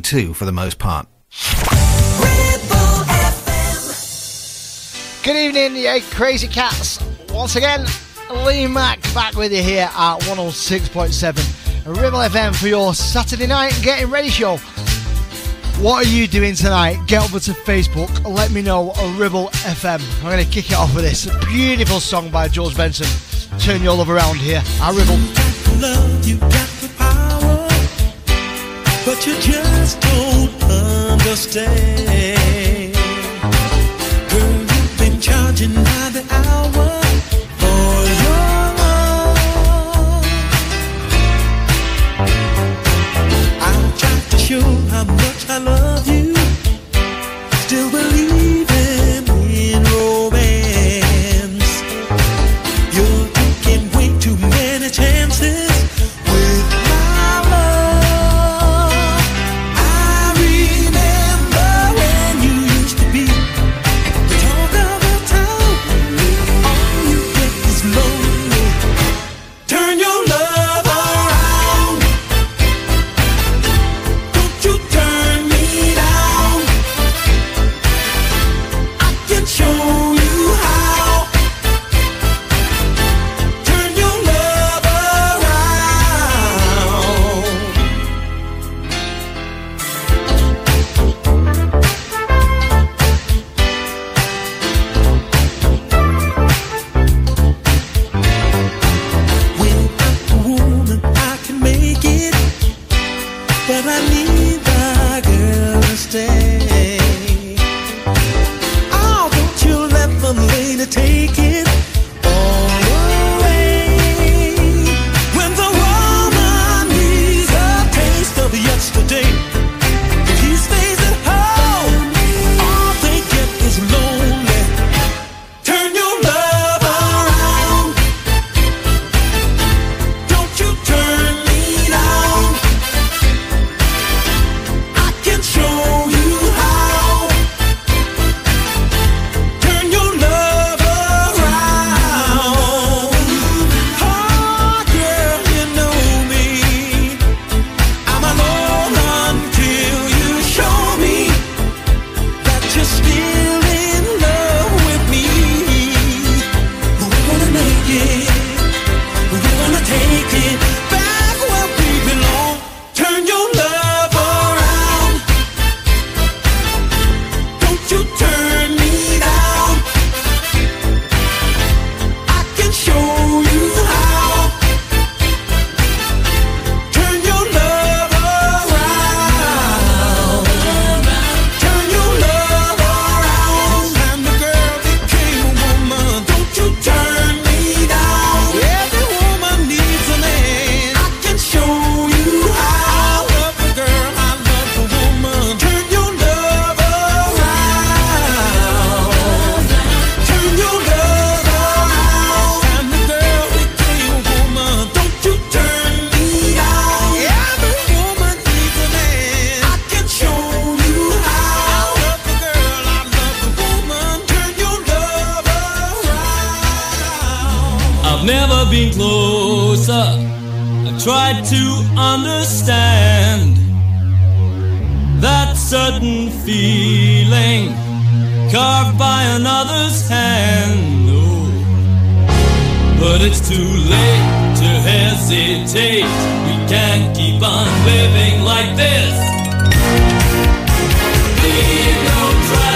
too, for the most part. Good evening, you crazy cats. Once again, Lee Mack back with you here at 106.7 Ribble FM for your Saturday night getting ready show. What are you doing tonight? Get over to Facebook, let me know on Ribble FM. I'm going to kick it off with this beautiful song by George Benson. Turn your love around here at Ribble but you just don't understand. Girl, you've been charging by tried to understand that certain feeling carved by another's hand. Oh, but it's too late to hesitate. We can't keep on living like this. Leave no trace.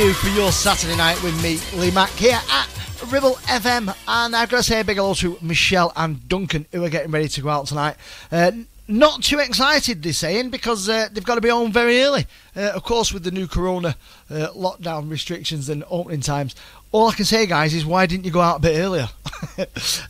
I for your Saturday night with me, Lee Mack, here at Ribble FM. And I've got to say a big hello to Michelle and Duncan, who are getting ready to go out tonight. Uh, not too excited, they're saying, because uh, they've got to be home very early. Uh, of course, with the new corona uh, lockdown restrictions and opening times. All I can say, guys, is why didn't you go out a bit earlier?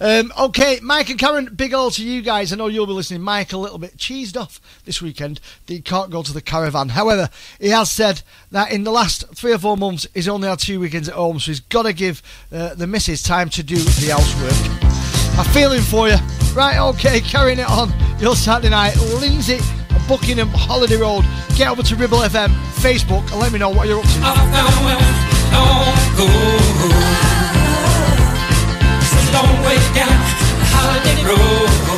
Um, okay, Mike and Karen, big all to you guys. I know you'll be listening. Mike a little bit cheesed off this weekend that he can't go to the caravan. However, he has said that in the last three or four months, he's only had two weekends at home, so he's got to give uh, the missus time to do the housework. I'm feeling for you. Right, okay, carrying it on. Your Saturday night, Lindsay, Buckingham Holiday Road. Get over to Ribble FM Facebook and let me know what you're up to. Don't wait down the holiday road.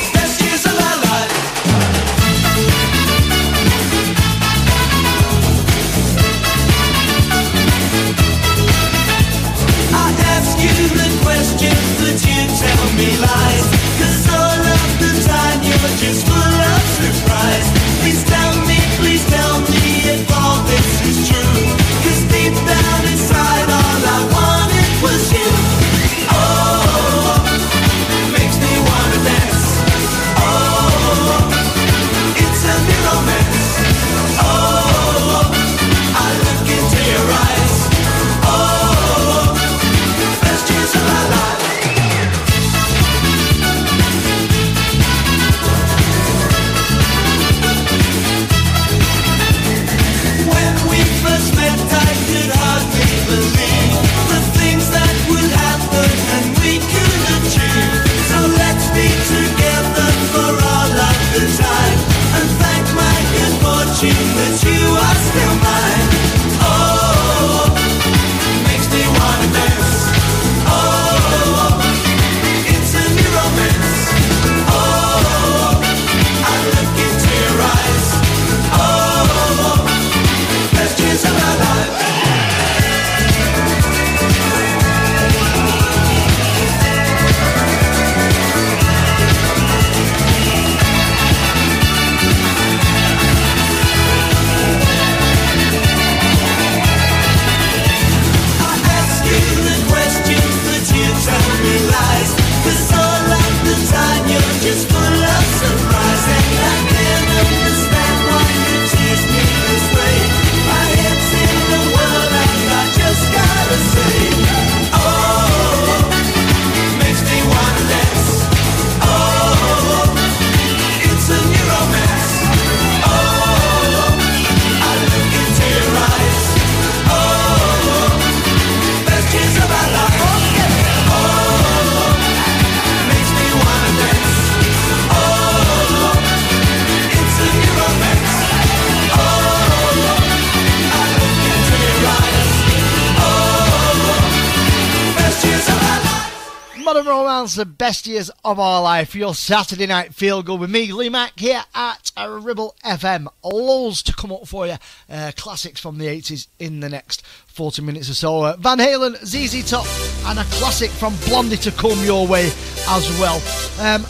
The best years of our life. Your Saturday night feel good with me, Lee Mack, here at Ribble FM. Loads to come up for you. Uh, classics from the 80s in the next 40 minutes or so. Uh, Van Halen, ZZ Top, and a classic from Blondie to come your way as well. Um,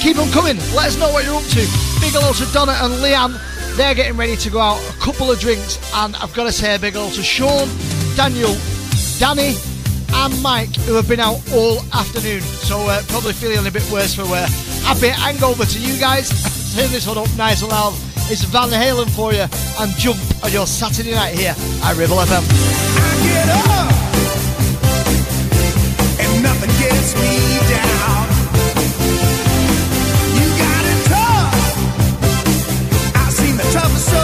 keep them coming. Let us know what you're up to. Big hello to Donna and Leanne. They're getting ready to go out. A couple of drinks, and I've got to say a big hello to Sean, Daniel, Danny, and Mike, who have been out all afternoon. So uh, probably feeling a bit worse for wear. Happy hangover to you guys. Turn this one up nice and loud. It's Van Halen for you, and jump on your Saturday night here at Ribble FM. get up and nothing gets me down. You got it tough. I've seen the toughest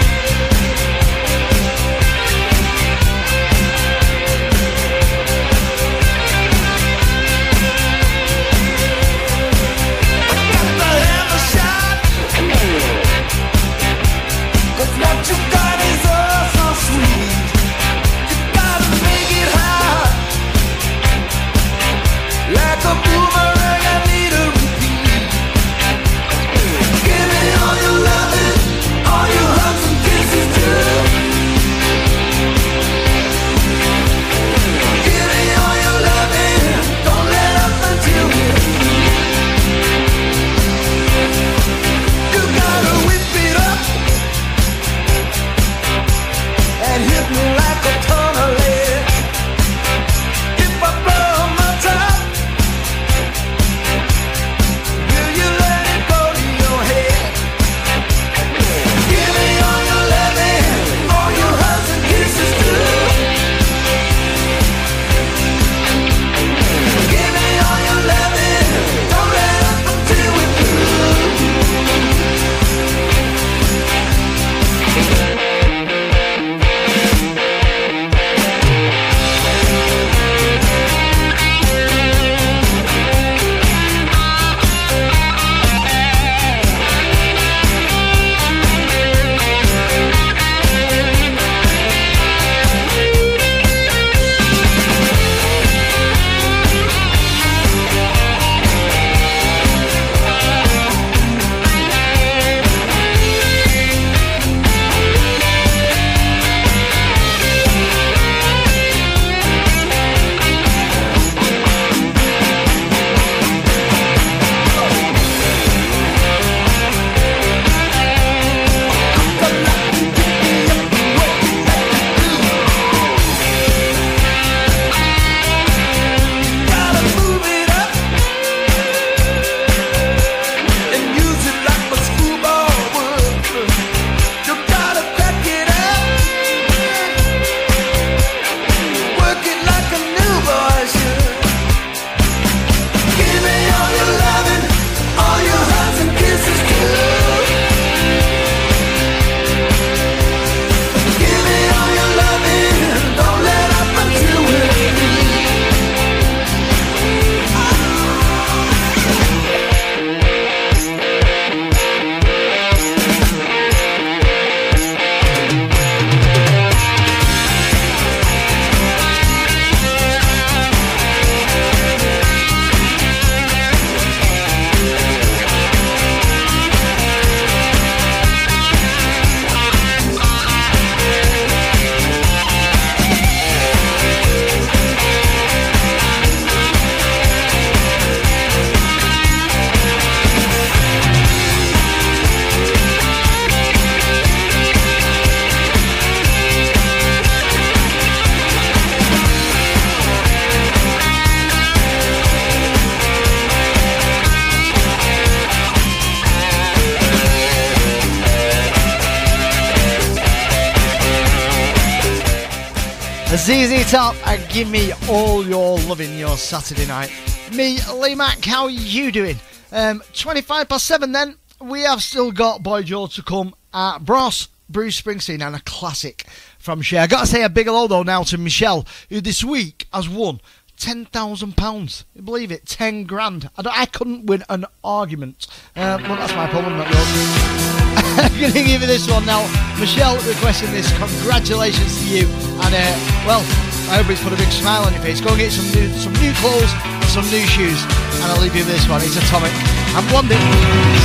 Top and give me all your loving your Saturday night. Me, Lee Mack, how are you doing? Um, 25 past 7 then, we have still got Boy George to come at Bros, Bruce Springsteen and a classic from Cher. I Gotta say a big hello though now to Michelle, who this week has won £10,000. Believe it? 10 grand. I, I couldn't win an argument. Uh, well, that's my problem, not. I'm going to give you this one now. Michelle requesting this. Congratulations to you. And, uh, well, I hope it's put a big smile on your face. Go and get some new, some new clothes and some new shoes. And I'll leave you with this one. It's Atomic. I'm Blondie.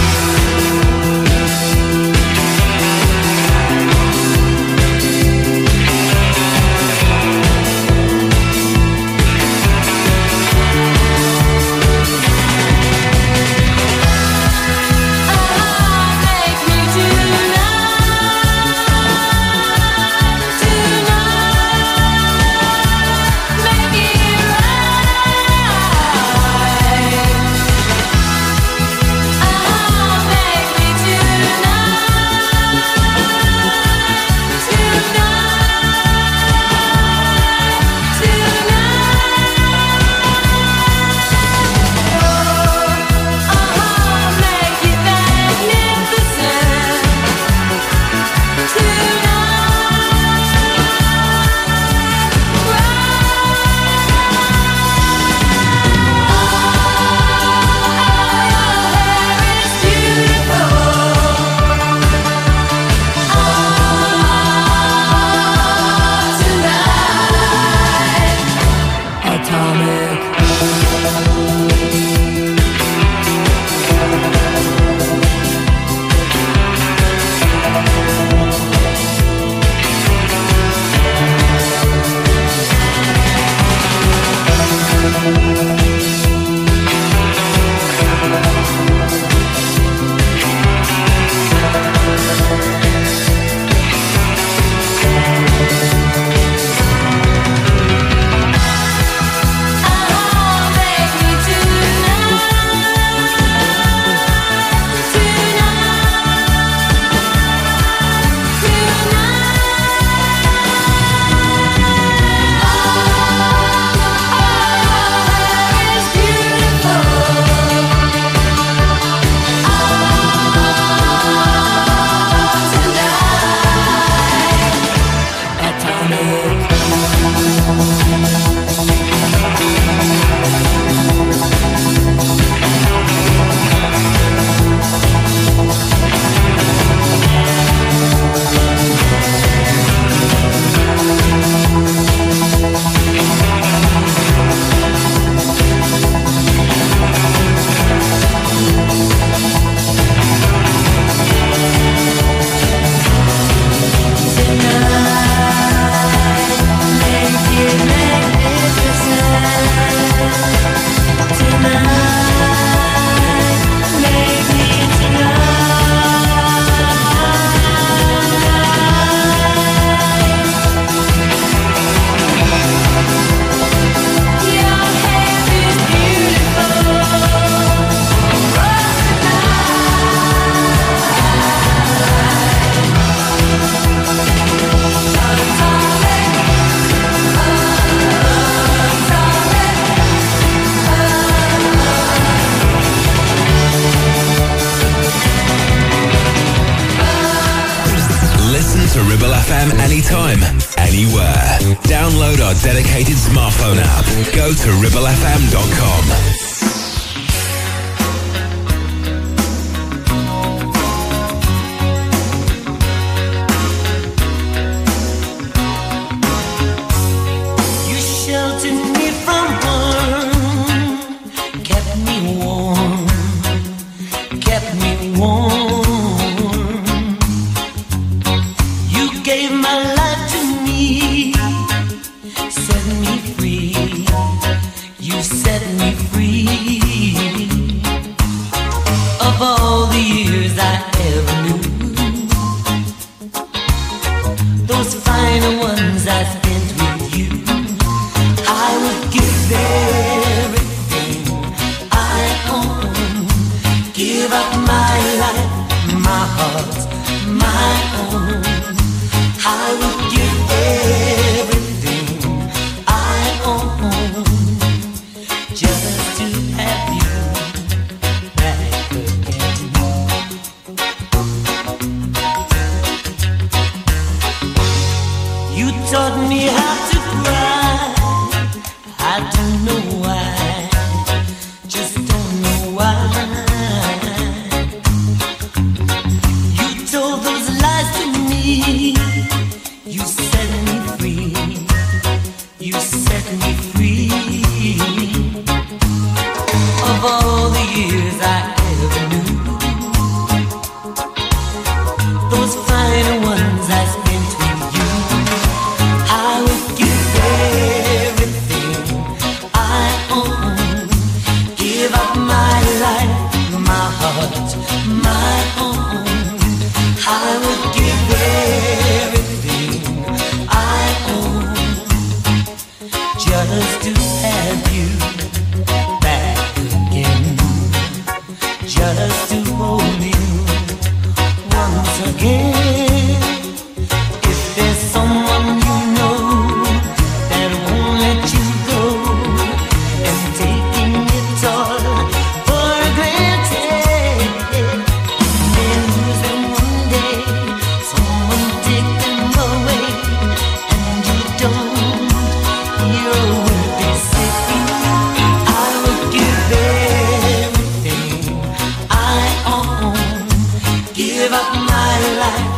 Life,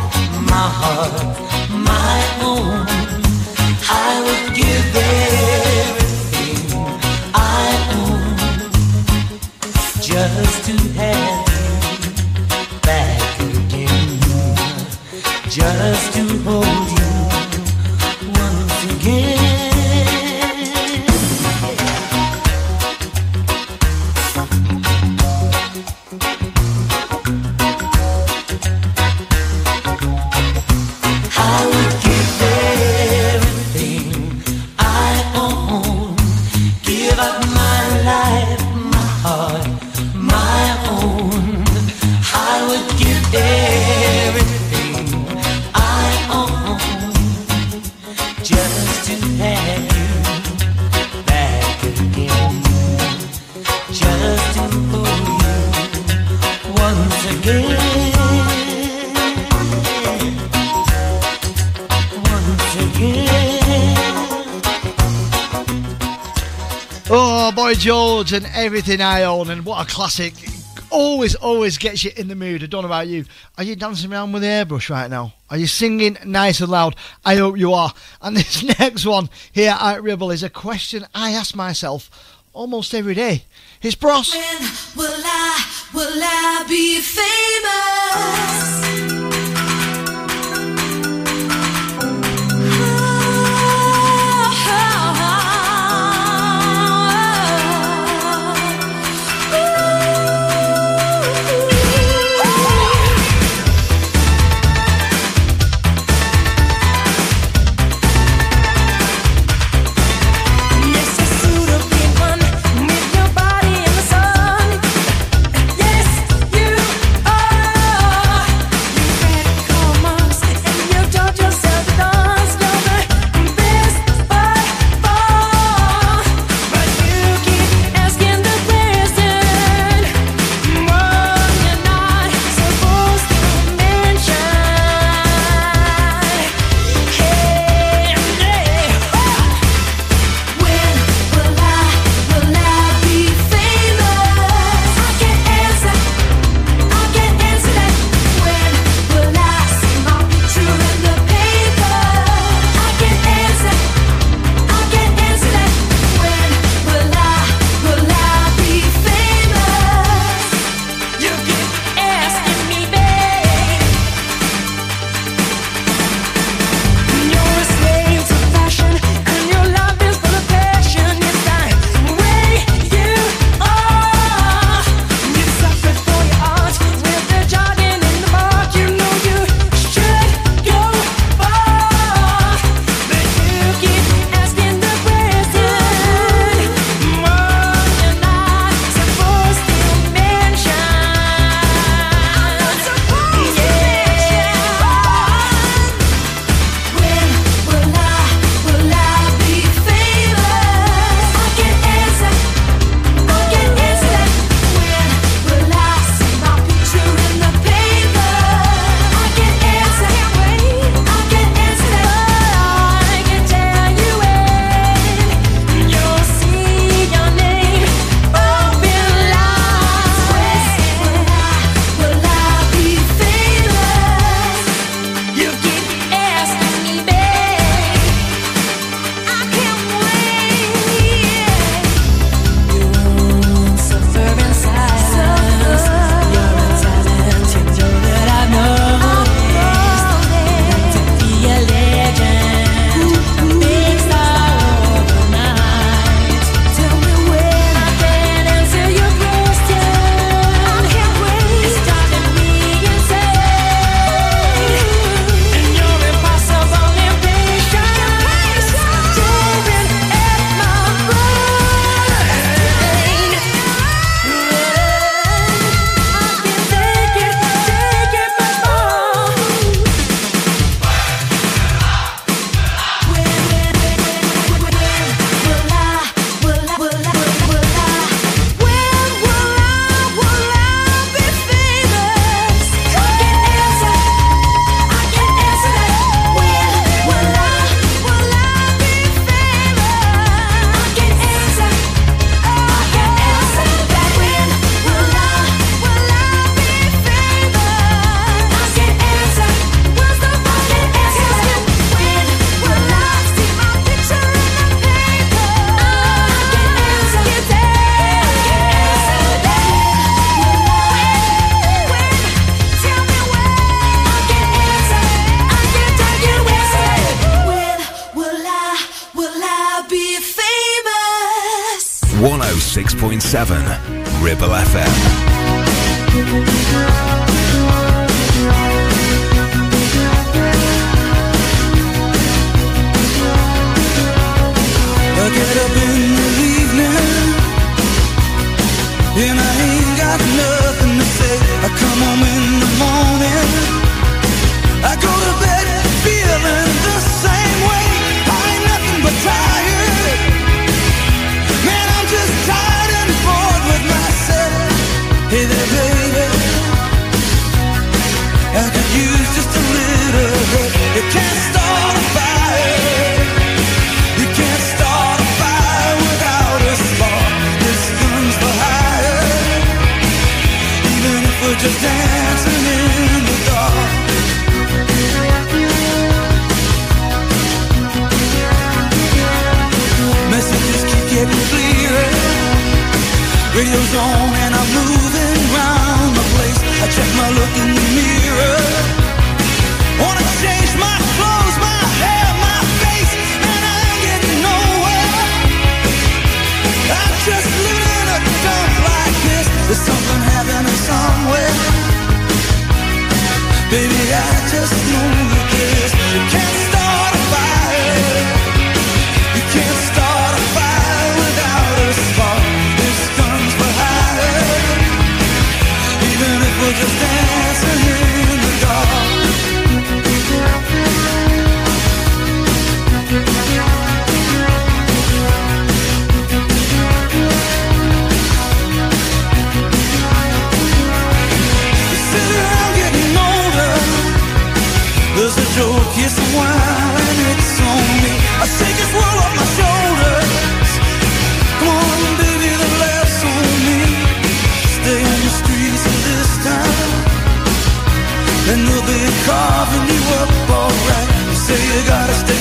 my heart, my. I would give everything I own just to have you back again, just to hold And everything I own, and what a classic! Always, always gets you in the mood. I don't know about you. Are you dancing around with the airbrush right now? Are you singing nice and loud? I hope you are. And this next one here at Ribble is a question I ask myself almost every day. It's Bros. When will I, will I be famous?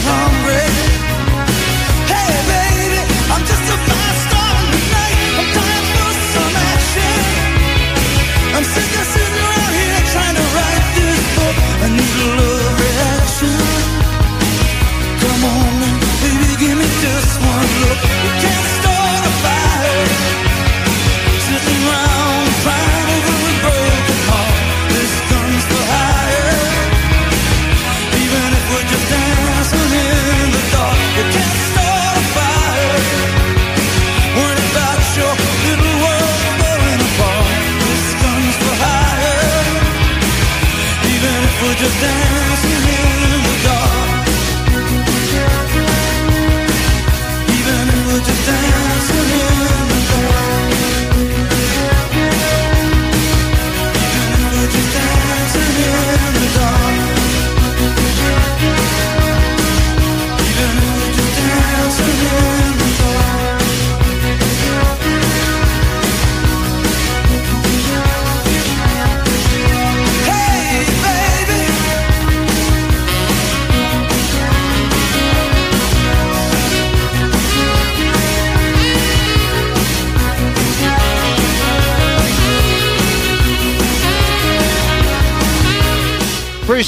Gotta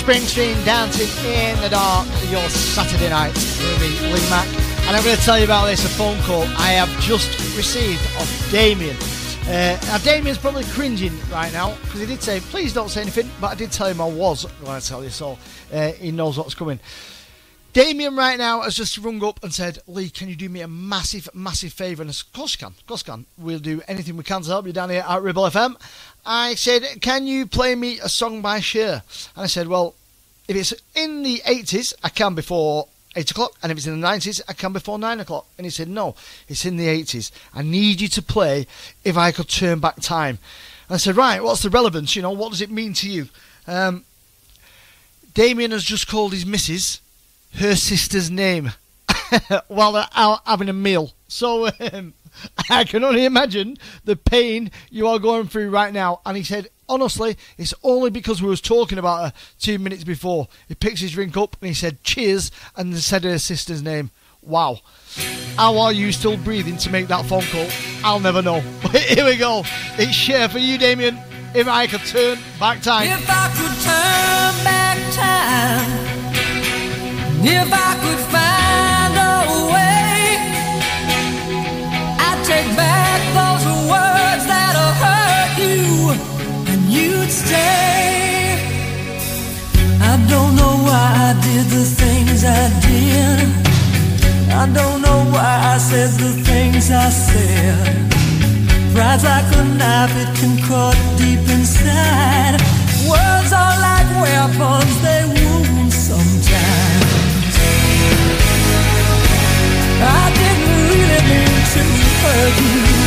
Springsteen dancing in the dark your Saturday night with me, Lee Mack. And I'm going to tell you about this a phone call I have just received of Damien. Uh, now, Damien's probably cringing right now because he did say, please don't say anything, but I did tell him I was going to tell you, so uh, he knows what's coming. Damien right now has just rung up and said, Lee, can you do me a massive, massive favour? And of course you can, of course you can. We'll do anything we can to help you down here at Ribble FM. I said, can you play me a song by Cher? And I said, well, if it's in the 80s, I can before 8 o'clock. And if it's in the 90s, I can before 9 o'clock. And he said, no, it's in the 80s. I need you to play If I Could Turn Back Time. And I said, right, what's the relevance? You know, what does it mean to you? Um, Damien has just called his missus her sister's name while they're out having a meal. So um, I can only imagine the pain you are going through right now. And he said, honestly, it's only because we was talking about her two minutes before. He picks his drink up and he said, cheers, and said her sister's name. Wow. How are you still breathing to make that phone call? I'll never know. But here we go. It's Cher for you, Damien. If I could turn back time. If I could turn back time, if I could find a way, I'd take back those words that hurt you, and you'd stay. I don't know why I did the things I did. I don't know why I said the things I said. Pride's like a knife, it can cut deep inside. Words are like weapons, they I didn't really mean to hurt you.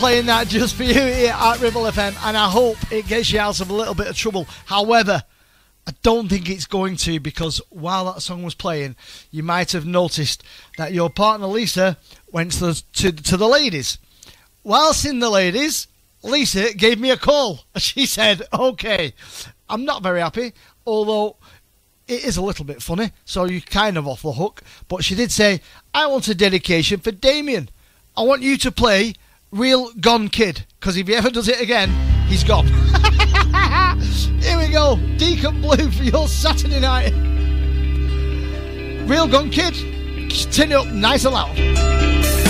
Playing that just for you here at Ribble FM, and I hope it gets you out of a little bit of trouble. However, I don't think it's going to because while that song was playing, you might have noticed that your partner Lisa went to the, to, to the ladies. Whilst in the ladies, Lisa gave me a call. She said, "Okay, I'm not very happy, although." It is a little bit funny, so you're kind of off the hook. But she did say, I want a dedication for Damien. I want you to play Real Gone Kid, because if he ever does it again, he's gone. Here we go, Deacon Blue for your Saturday night. Real Gone Kid, turn it up nice and loud.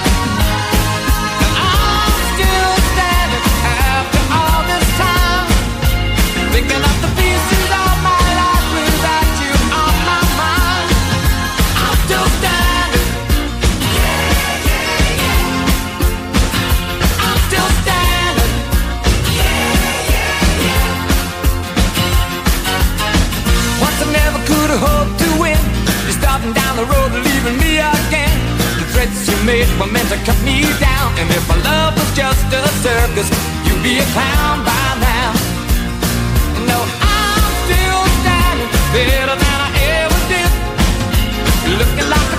Made were meant to cut me down. And if my love was just a circus, you'd be a clown by now. No, I'm still standing better than I ever did. Looking like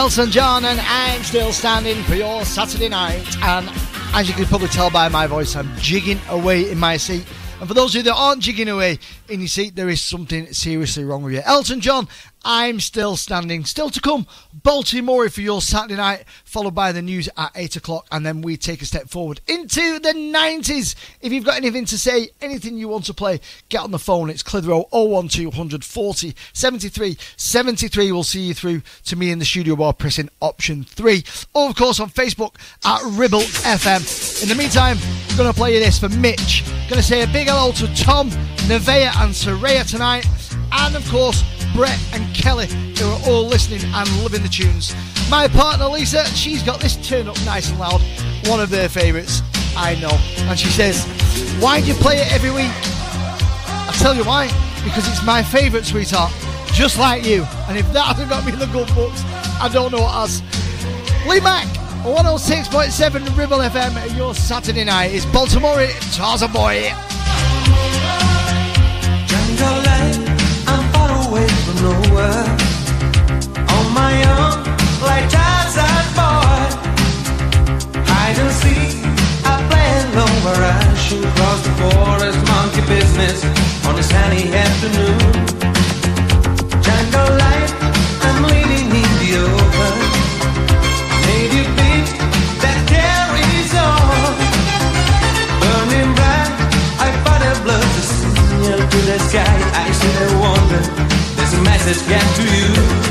Elton John and I'm still standing for your Saturday night. And as you can probably tell by my voice, I'm jigging away in my seat. And for those of you that aren't jigging away in your seat, there is something seriously wrong with you. Elton John, I'm still standing. Still to come, Baltimora for your Saturday night, followed by the news at 8 o'clock. And then we take a step forward into the 90s. If you've got anything to say, anything you want to play, get on the phone. It's Clitheroe 01200 40 73 73. We'll see you through to me in the studio while pressing option 3. Or, of course, on Facebook at Ribble FM. In the meantime, I'm going to play you this for Mitch. Going to say a big hello to Tom, Nevaeh, and Soraya tonight. And, of course, Brett and Kelly, who are all listening and loving the tunes. My partner Lisa, she's got this turn up nice and loud, one of their favourites, I know. And she says, Why do you play it every week? I'll tell you why. Because it's my favourite, sweetheart. Just like you. And if that hasn't got me in the good books, I don't know what has. Lee Mack, 106.7 Ribble FM, your Saturday night is Baltimora Tarzan Boy. I'm far away from nowhere. On my own, like Tarzan boy. Hide and seek, I play alone where I shoot across the forest. Monkey business on a sunny afternoon. Message get to you.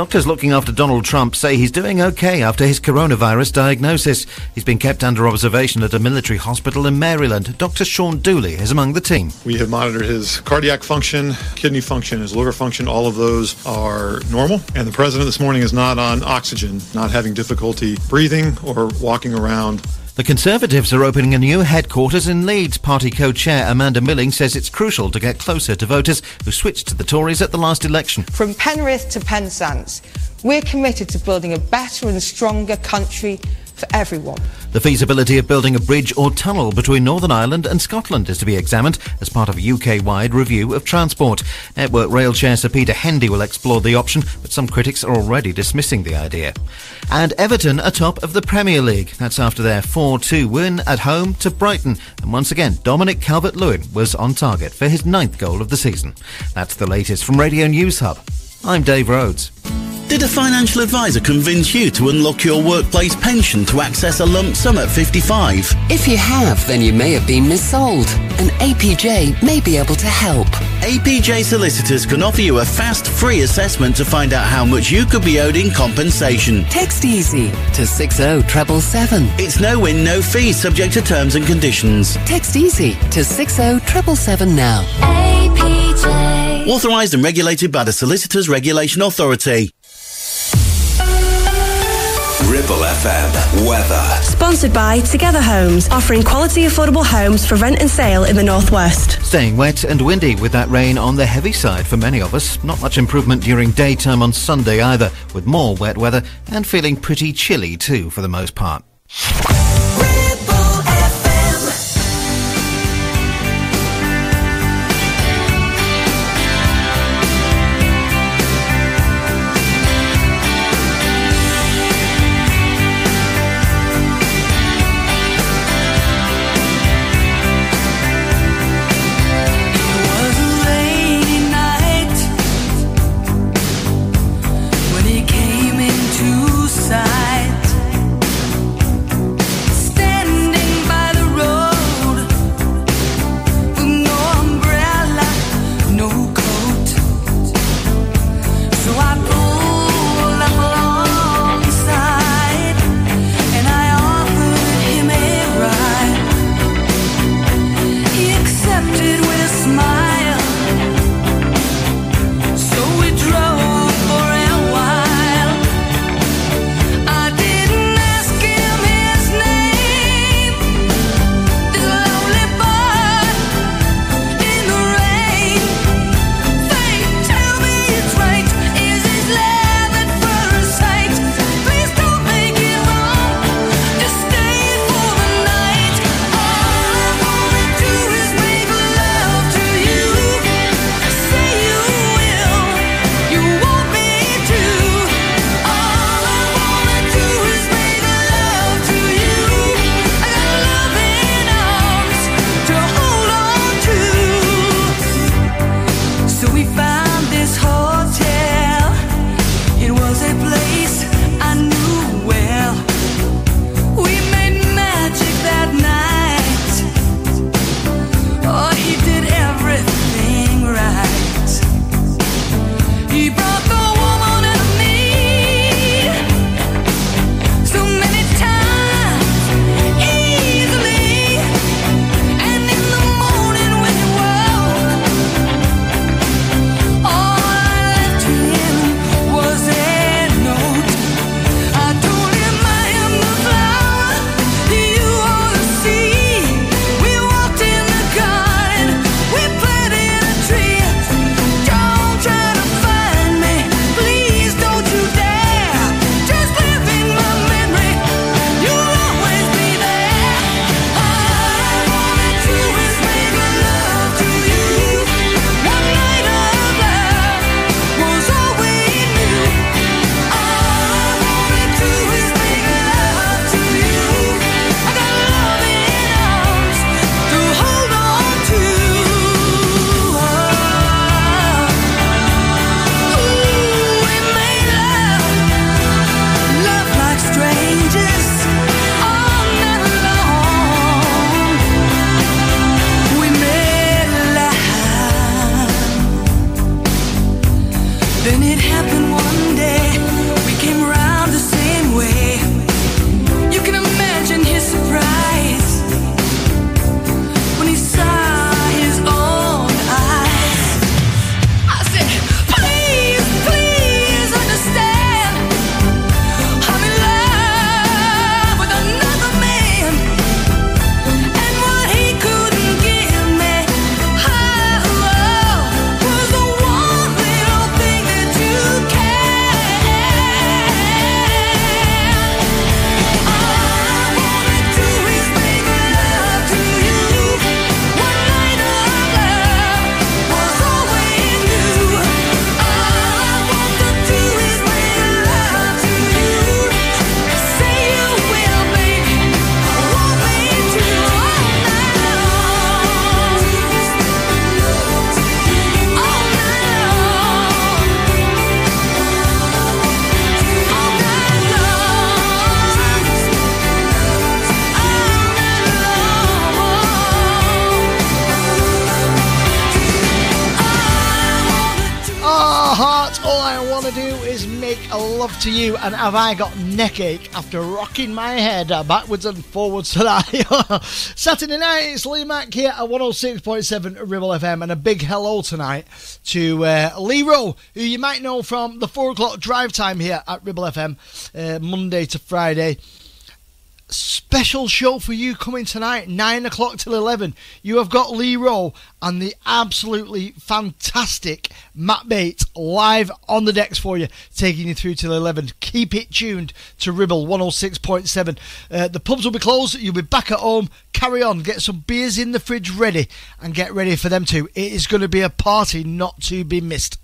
Doctors looking after Donald Trump say he's doing okay after his coronavirus diagnosis. He's been kept under observation at a military hospital in Maryland. Dr. Sean Dooley is among the team. We have monitored his cardiac function, kidney function, his liver function. All of those are normal. And the president this morning is not on oxygen, not having difficulty breathing or walking around. The Conservatives are opening a new headquarters in Leeds. Party co-chair Amanda Milling says it's crucial to get closer to voters who switched to the Tories at the last election. From Penrith to Penzance, we're committed to building a better and stronger country for everyone. The feasibility of building a bridge or tunnel between Northern Ireland and Scotland is to be examined as part of a UK-wide review of transport. Network Rail Chair Sir Peter Hendy will explore the option, but some critics are already dismissing the idea. And Everton are top of the Premier League. That's after their 4-2 win at home to Brighton. And once again, Dominic Calvert-Lewin was on target for his ninth goal of the season. That's the latest from Radio News Hub. I'm Dave Rhodes. Did a financial advisor convince you to unlock your workplace pension to access a lump sum at 55? If you have, then you may have been missold, and APJ may be able to help. APJ solicitors can offer you a fast, free assessment to find out how much you could be owed in compensation. Text easy to 60777. It's no win, no fee, subject to terms and conditions. Text easy to 60777 now. APJ. Authorised and regulated by the Solicitors Regulation Authority. Ribble FM weather. Sponsored by Together Homes, offering quality affordable homes for rent and sale in the Northwest. Staying wet and windy with that rain on the heavy side for many of us. Not much improvement during daytime on Sunday either, with more wet weather and feeling pretty chilly too for the most part. Have I got neck ache after rocking my head backwards and forwards tonight? Saturday night, it's Lee Mack here at 106.7 Ribble FM. And a big hello tonight to uh, who you might know from the 4 o'clock drive time here at Ribble FM, uh, Monday to Friday special show for you coming tonight, 9 o'clock till 11. You have got Lee Rowe and the absolutely fantastic Matt Bates live on the decks for you, taking you through till 11. Keep it tuned to Ribble 106.7. Uh, the pubs will be closed, you'll be back at home. Carry on, get some beers in the fridge ready, and get ready for them too. It is going to be a party not to be missed.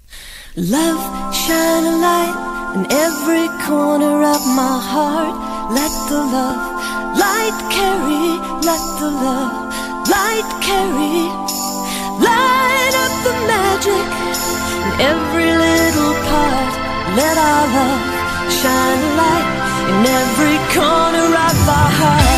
Love, shine a light in every corner of my heart. Let the love light carry, let the love light carry. Light up the magic in every little part. Let our love shine a light in every corner of our hearts.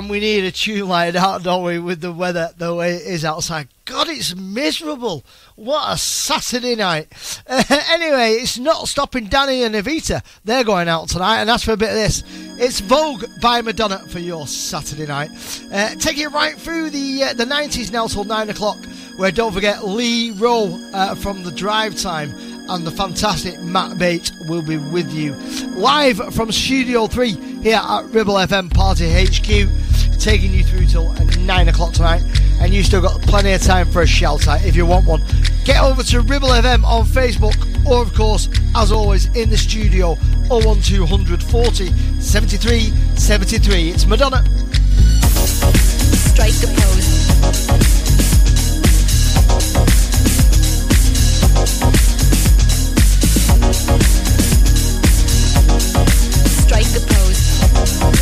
And we need a tune like that, don't we, with the weather the way it is outside. God, it's miserable. What a Saturday night. Uh, anyway, it's not stopping Danny and Evita. They're going out tonight, and that's for a bit of this. It's Vogue by Madonna for your Saturday night. Uh, take it right through the uh, the 90s now till 9 o'clock, where don't forget Lee Rowe uh, from the drive time and the fantastic Matt Bates will be with you. Live from Studio 3 here at Ribble FM Party HQ, taking you through till 9 o'clock tonight. And you still got plenty of time for a shout out if you want one. Get over to Ribble FM on Facebook, or of course, as always, in the studio 01200 40 73 73. It's Madonna. Strike a pose. Strike a pose.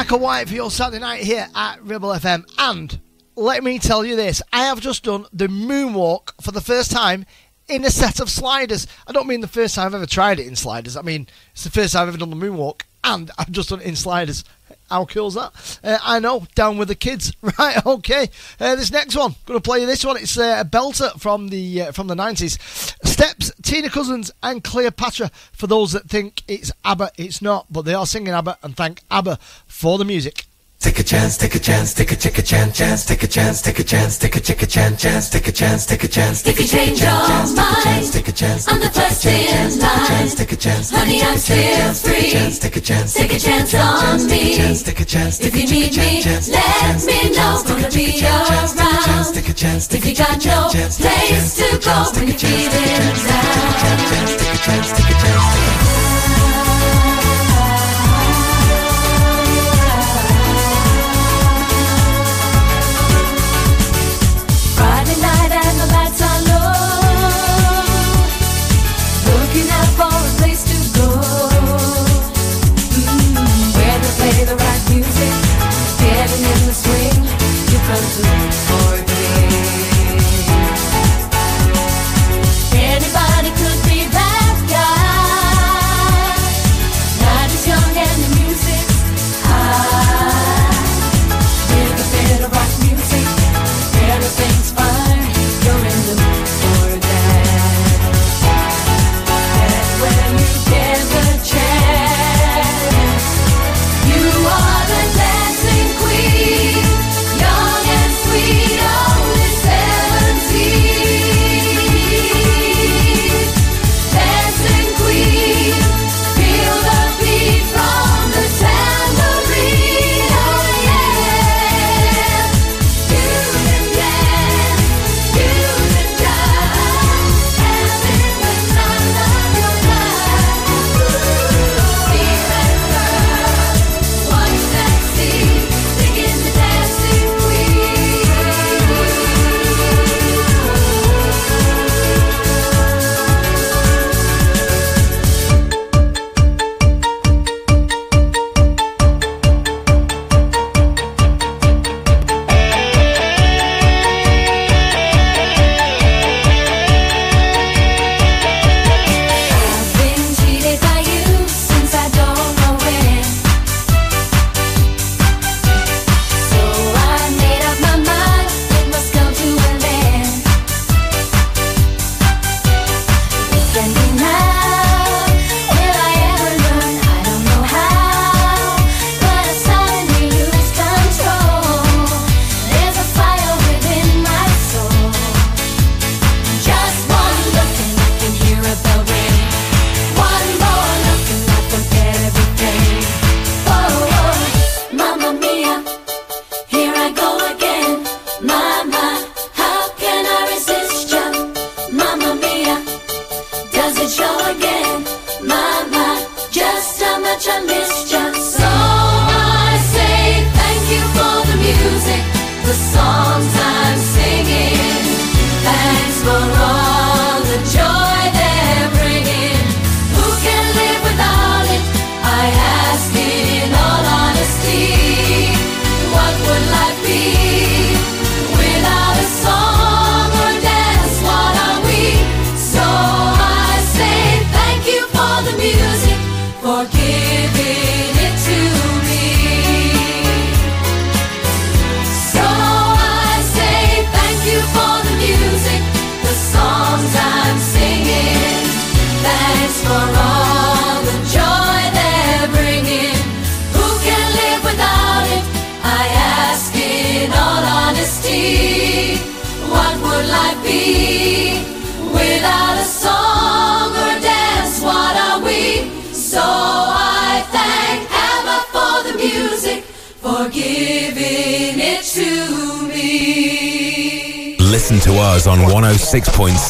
black and white for your Saturday night here at Ribble FM. And let me tell you this I have just done the moonwalk for the first time in a set of sliders. I don't mean the first time I've ever tried it in sliders, I mean, it's the first time I've ever done the moonwalk, and I've just done it in sliders. How cool's that? Uh, I know, down with the kids. Right, okay. Uh, this next one, gonna play this one. It's uh, a belter from the uh, from the nineties. Steps, Tina Cousins, and Cleopatra. For those that think it's ABBA, it's not, but they are singing ABBA, and thank ABBA for the music. Take a chance, take a chance, take a take a chance, chance, take a chance, take a chance, take a take a chance, chance, take a chance, take a chance. If you change your mind, take a chance, I'm the first in line. Take a chance, honey, I'm still free. Take a chance, take a chance on me. Take a chance, if you need me, let me know. Gonna be around. Take a chance, if you got no place to go when you're feeling down. Take a chance, take a chance, take a chance.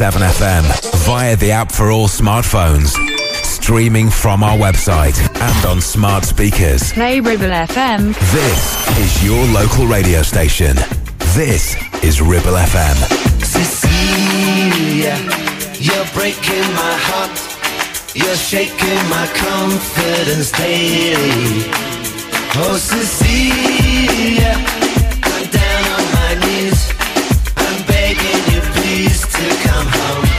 7FM via the app for all smartphones. Streaming from our website and on smart speakers. Play Ribble FM. This is your local radio station. This is Ribble FM. Cecilia, you're breaking my heart. You're shaking my confidence daily. Oh, Cecilia. I'm home.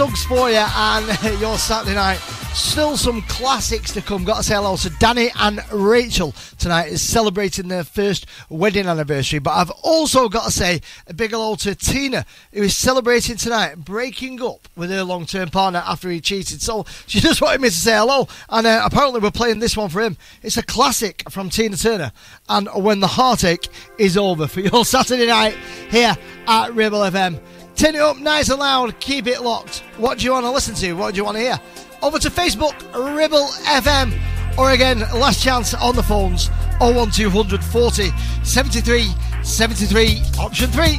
Suggs for you and your Saturday night. Still some classics to come. Got to say hello to Danny and Rachel tonight is celebrating their first wedding anniversary. But I've also got to say a big hello to Tina, who is celebrating tonight, breaking up with her long term partner after he cheated. So she just wanted me to say hello. And uh, apparently we're playing this one for him. It's a classic from Tina Turner. And When the Heartache is Over for your Saturday night here at Ribble FM. Turn it up nice and loud, keep it locked. What do you want to listen to? What do you want to hear? Over to Facebook, Ribble FM. Or again, last chance on the phones 01200 40 73 73, option 3.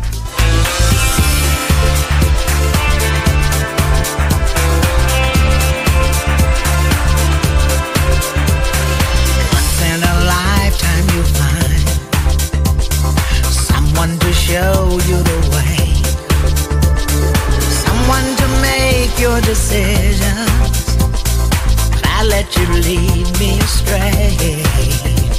Once in a lifetime you find someone to show you the your decisions. I let you lead me astray.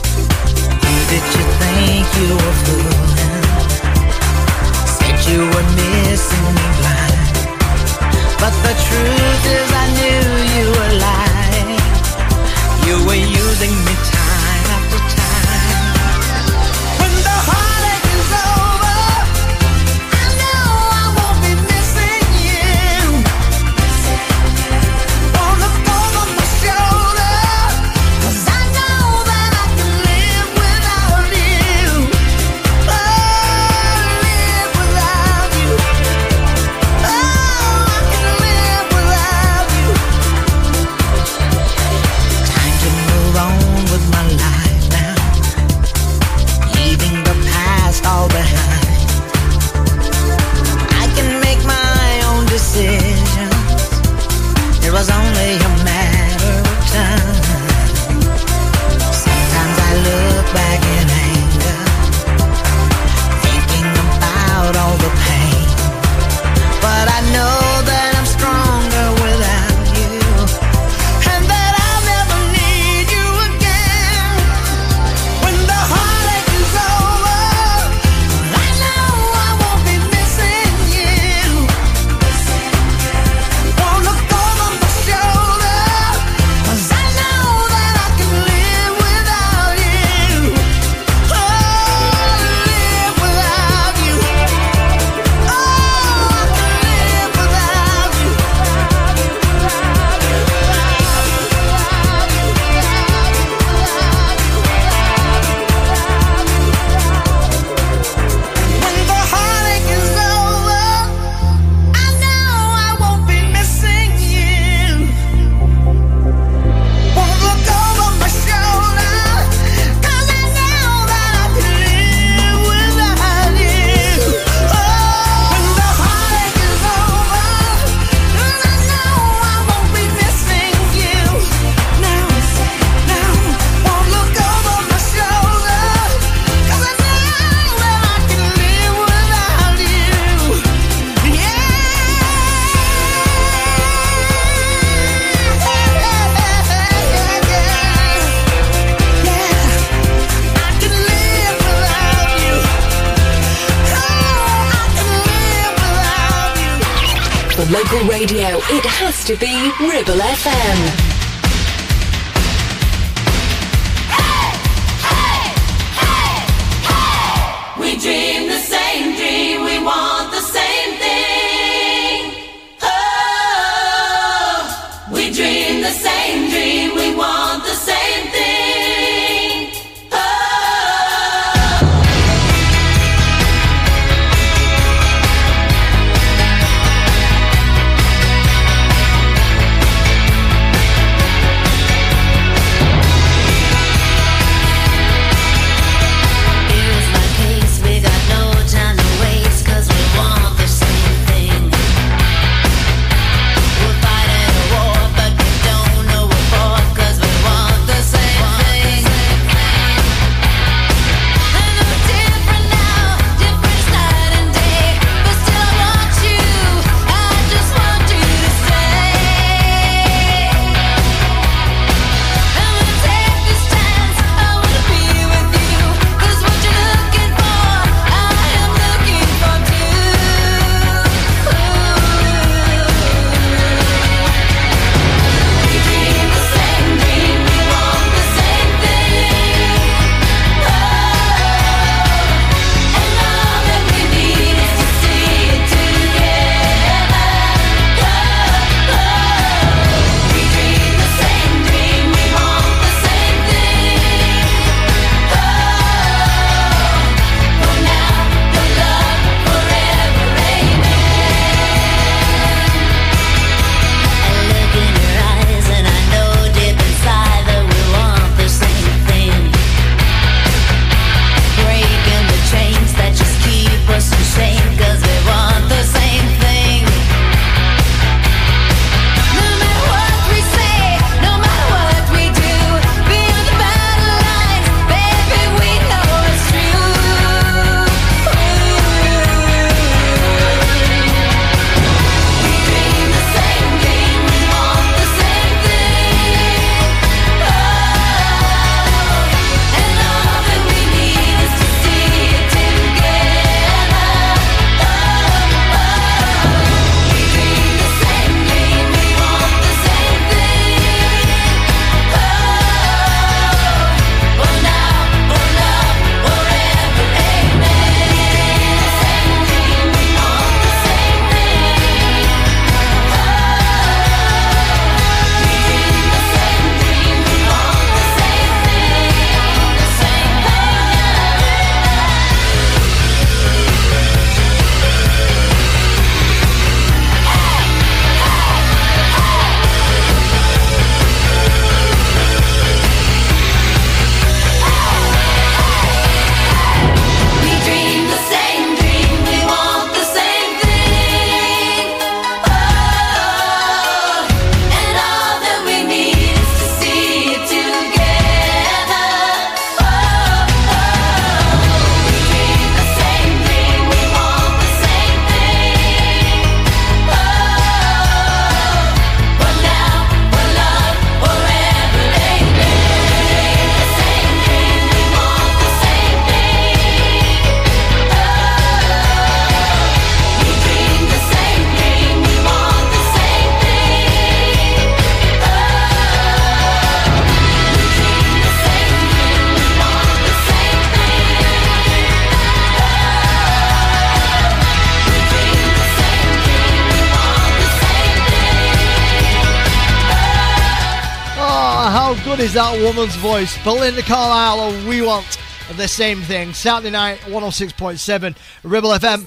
is that woman's voice? Belinda Carlisle, we want the same thing. Saturday night, 106.7 Ribble FM.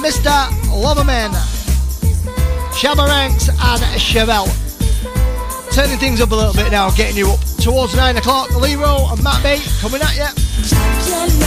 Mr. Loverman, Shabba and Chevelle. Turning things up a little bit now, getting you up towards 9 o'clock. Lee Rowe and Matt B coming at you.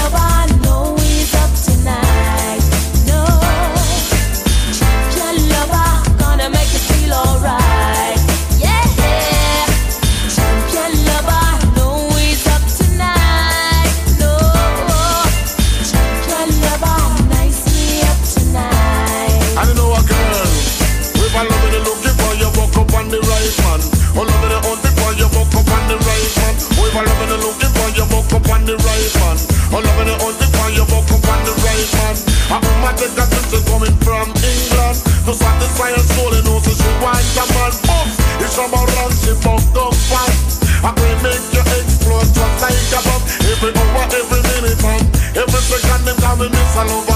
Oh, loving the on the fire, you woke up on the right man. I put my dick up since coming from England. To satisfy her soul, and also she wants a man. Oops, it's about run, she bumped up fast. I can make you explode just like a bomb. Every hour, every minute, man. Every second, them coming, it's all over.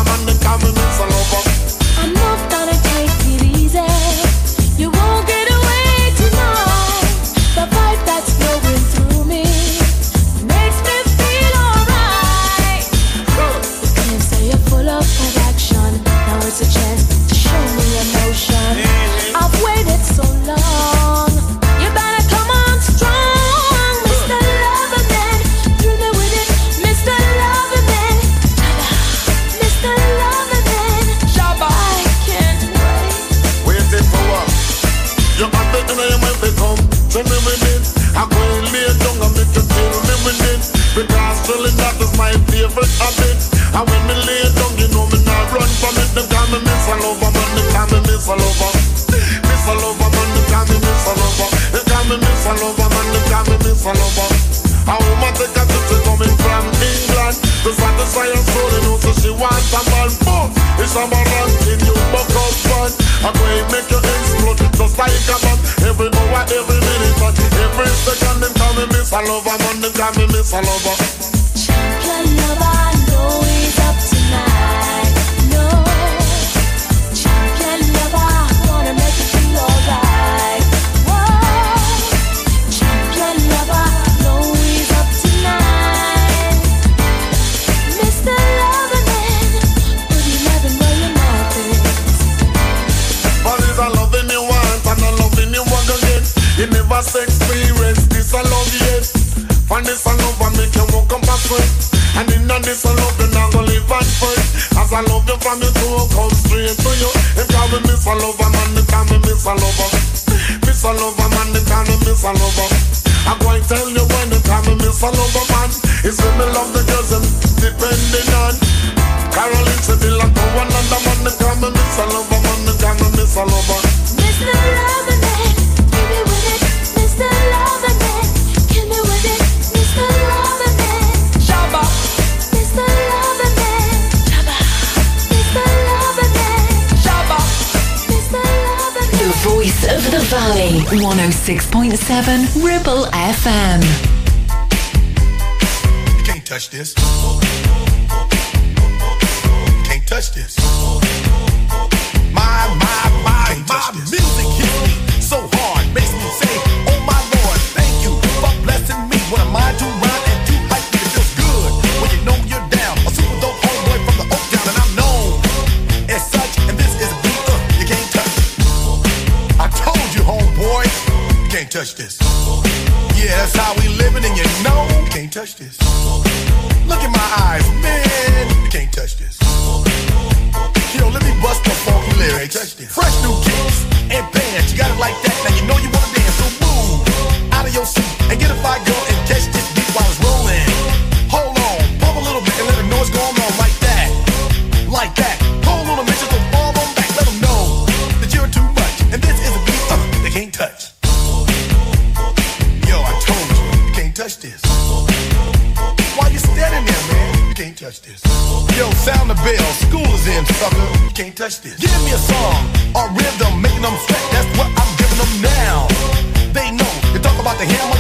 follow, but touch this. Yo, sound the bell, school is in, sucker. You can't touch this. Give me a song, a rhythm, making them sweat. That's what I'm giving them now. They know, you talk about the hammer.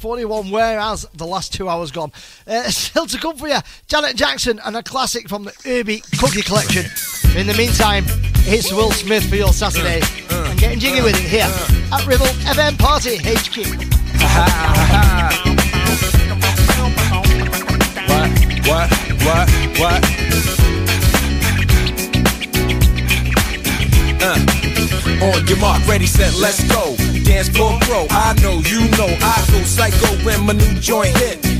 841 whereas the last two hours gone uh, still to come for you Janet Jackson and a classic from the Urban Cookie Collection in the meantime it's Will Smith for your Saturday and getting jiggy with it here at Ribble FM Party HQ What? What? What? Uh. On your mark, ready, set, let's go. Dance floor pro. I know, you know, I go psycho when my new joint hit.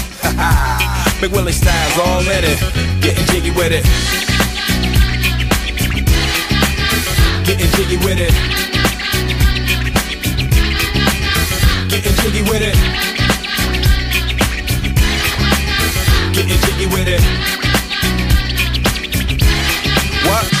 Big Willie styles all in it. Getting jiggy with it. Getting jiggy with it. Getting jiggy with it. Getting jiggy with it. What?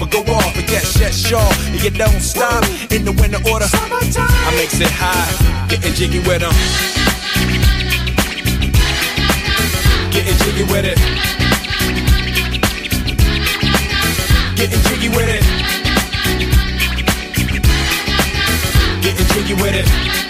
or go off. But yes, yes, sure. And you don't stop in the winter order. I makes it high, getting jiggy with them. Getting jiggy with it. Getting jiggy with it. Getting jiggy with it.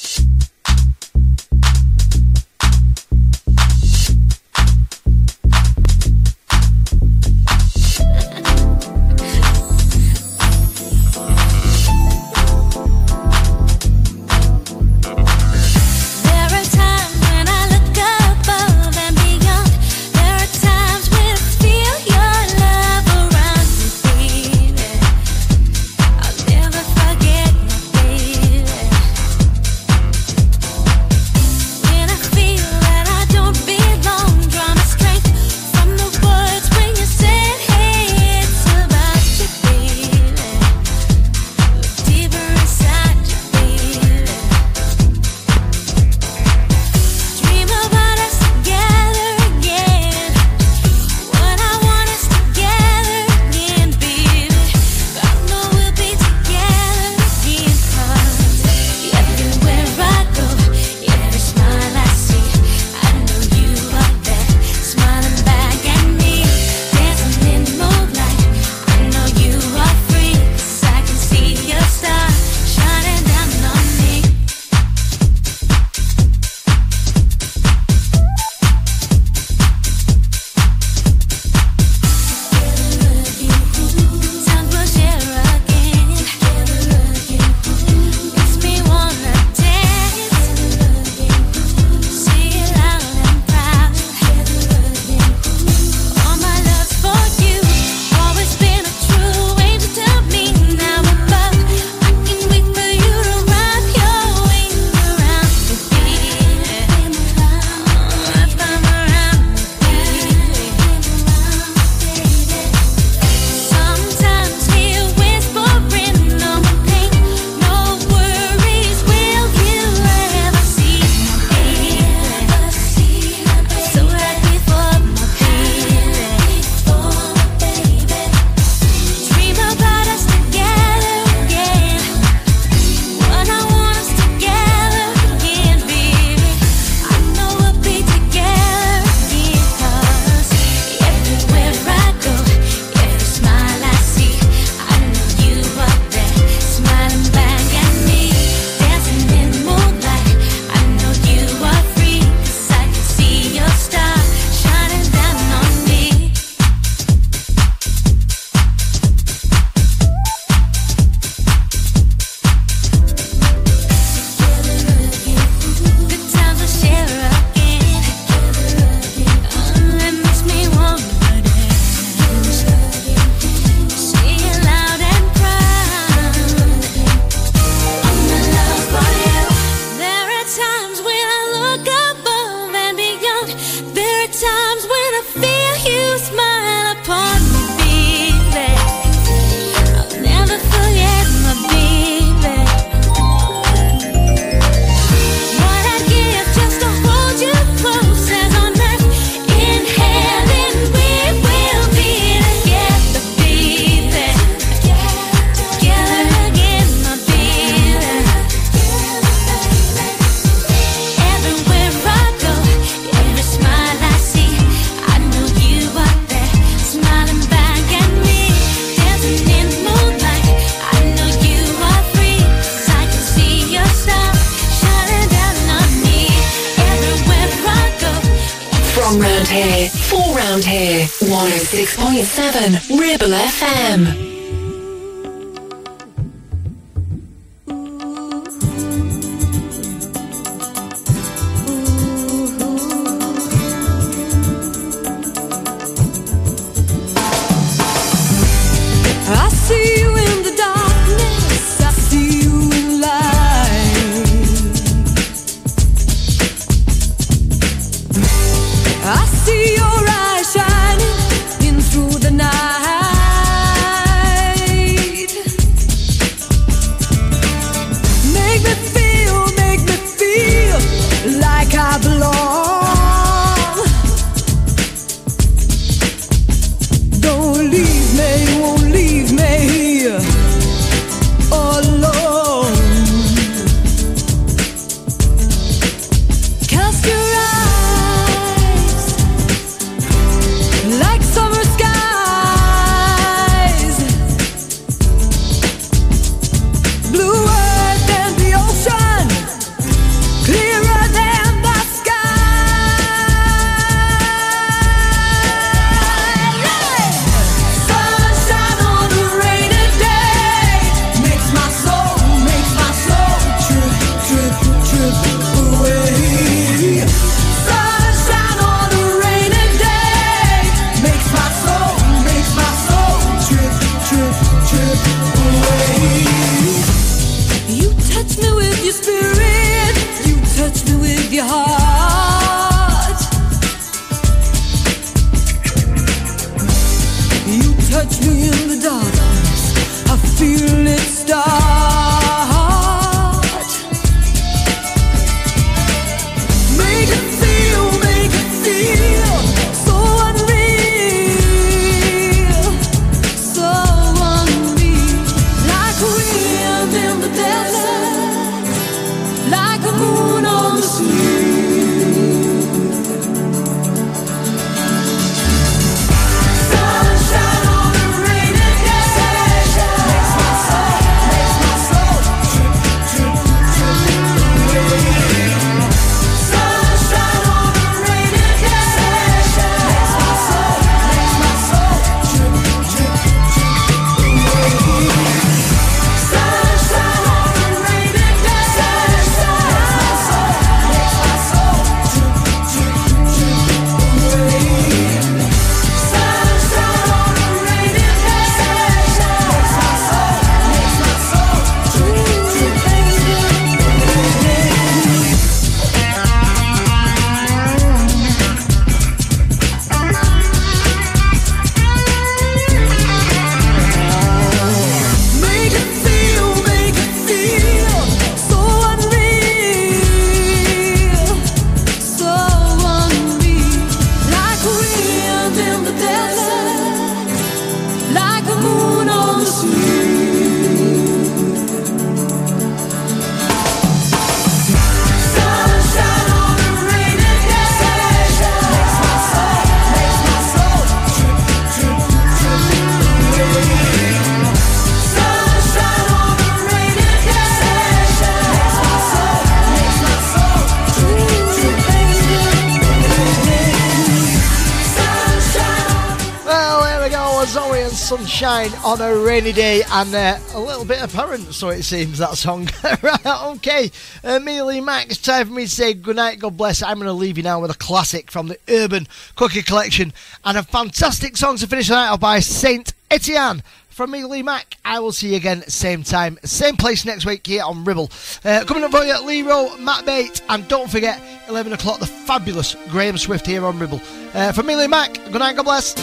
rainy day and uh, a little bit apparent, so it seems, that song. right, okay. Immediately, uh, Max, time for me to say goodnight, God bless. I'm going to leave you now with a classic from the Urban Cookie Collection and a fantastic song to finish the night by Saint Etienne. From me, Lee Mack, I will see you again same time, same place next week here on Ribble. Uh, coming up for you, Lee Rowe, Matt Bate, and don't forget, 11 o'clock, the fabulous Graham Swift here on Ribble. Uh, from me, Lee Mack, good night, God bless.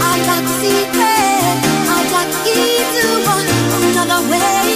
I got secrets. you want another way.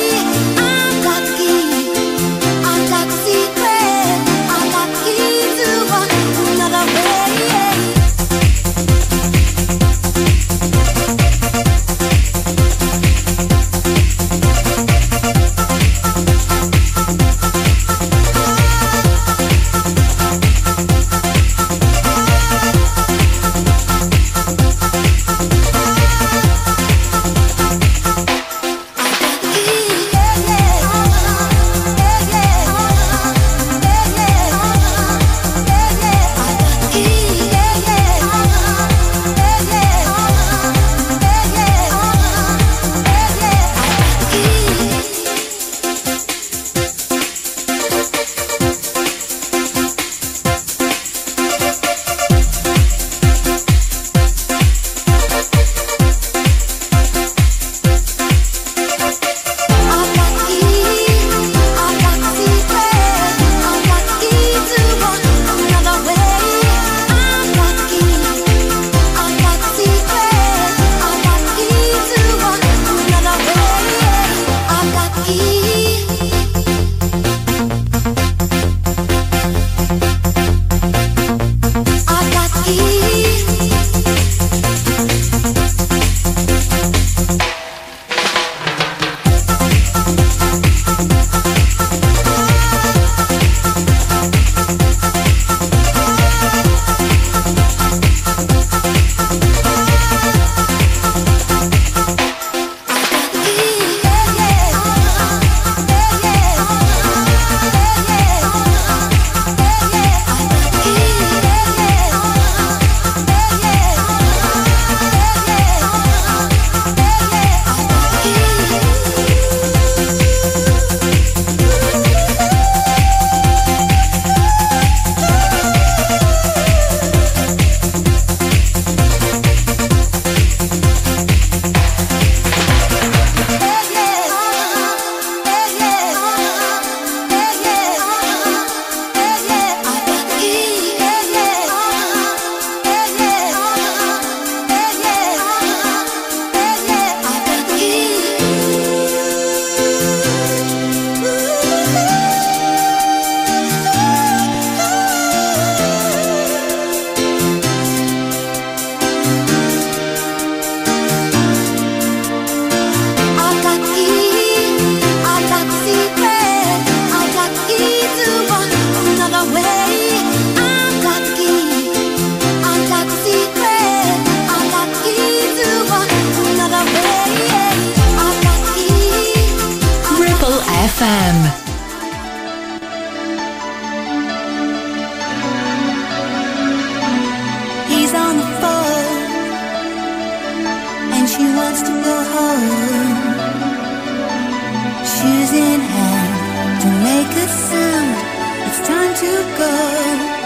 Go.